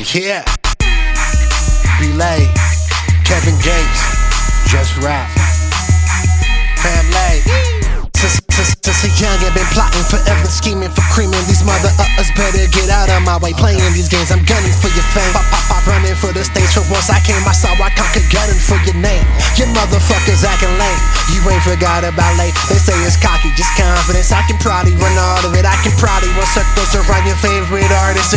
Yeah. B Lay. Kevin Gates. Just rap. Family. Since, since, since a young, I've been plotting forever, scheming for creaming. These mother utters better get out of my way. Playing these games, I'm gunning for your fame. Pop, pop, pop, running for the stage. For once I came, I saw I conquered gunning for your name. Your motherfuckers acting lame. You ain't forgot about late. They say it's cocky, just confidence. I can probably run all of it. I can probably run circles around your favorite artist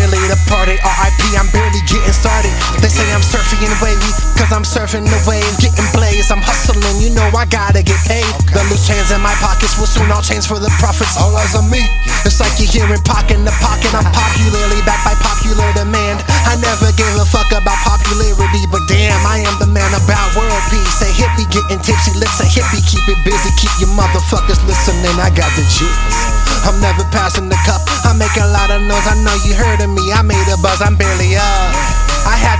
party. RIP, I'm barely getting started. They say I'm surfing wavy, cause I'm surfing the wave, getting blazed. I'm hustling, you know I gotta get paid. The loose change in my pockets will soon all change for the profits. All eyes on me. It's like you're hearing pocket in the pocket. I'm popularly backed by popular demand. I never gave a fuck about popularity, but damn, I am the man about world peace. A hippie getting tipsy, let's a hippie keep it busy. Keep your motherfuckers listening. I got the juice. I'm never passing the cup. I make a lot of noise. I know you heard of me. I made a buzz. I'm barely up.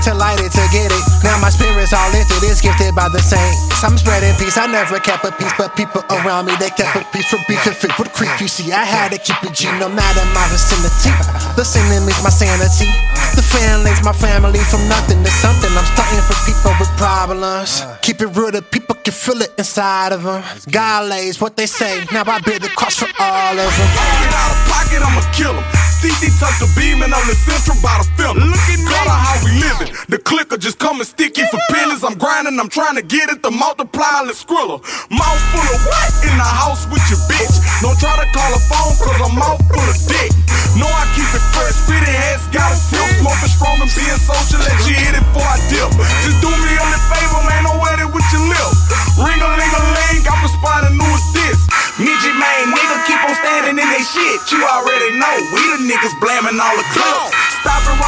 I had to light it to get it. Now my spirit's all lifted, it's gifted by the saints. I'm spreading peace, I never kept a peace, but people around me, they kept a peace for beef and fit with creep. You see, I had to keep it G no matter my vicinity. The enemy's my sanity. The family's my family from nothing to something. I'm starting for people with problems. Keep it real, the people can feel it inside of them. God lays what they say, now I bear the cross for all of them. Get out of pocket, I'ma kill him. CC tuck the beam and on the central by the film. Look at how we living. The clicker just coming sticky for pennies. I'm grinding, I'm trying to get it to multiply and skriller. Mouth full of what? In the house with your bitch. Don't try to call a phone cause I'm mouth full of dick. No, I keep it fresh, fitted hats, got a tip. Smoking strong and being social, let you hit it before I dip. Just do me a favor, man, don't wet it with your lip. Ring a ling a ling, I'm responding as this. Midget man, nigga, keep on standing in they shit. You already know, we the niggas blaming all the clips. Stop around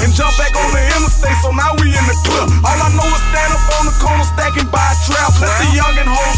and jump back on the interstate. So now we in the club. All I know is stand up on the corner, stacking by a trap. Let the young and hold